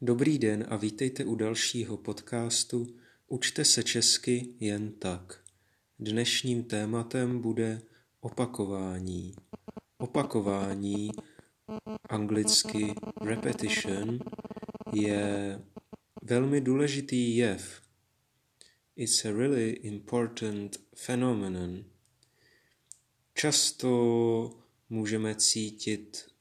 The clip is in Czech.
Dobrý den a vítejte u dalšího podcastu Učte se česky jen tak. Dnešním tématem bude opakování. Opakování, anglicky repetition, je velmi důležitý jev. It's a really important phenomenon. Často můžeme cítit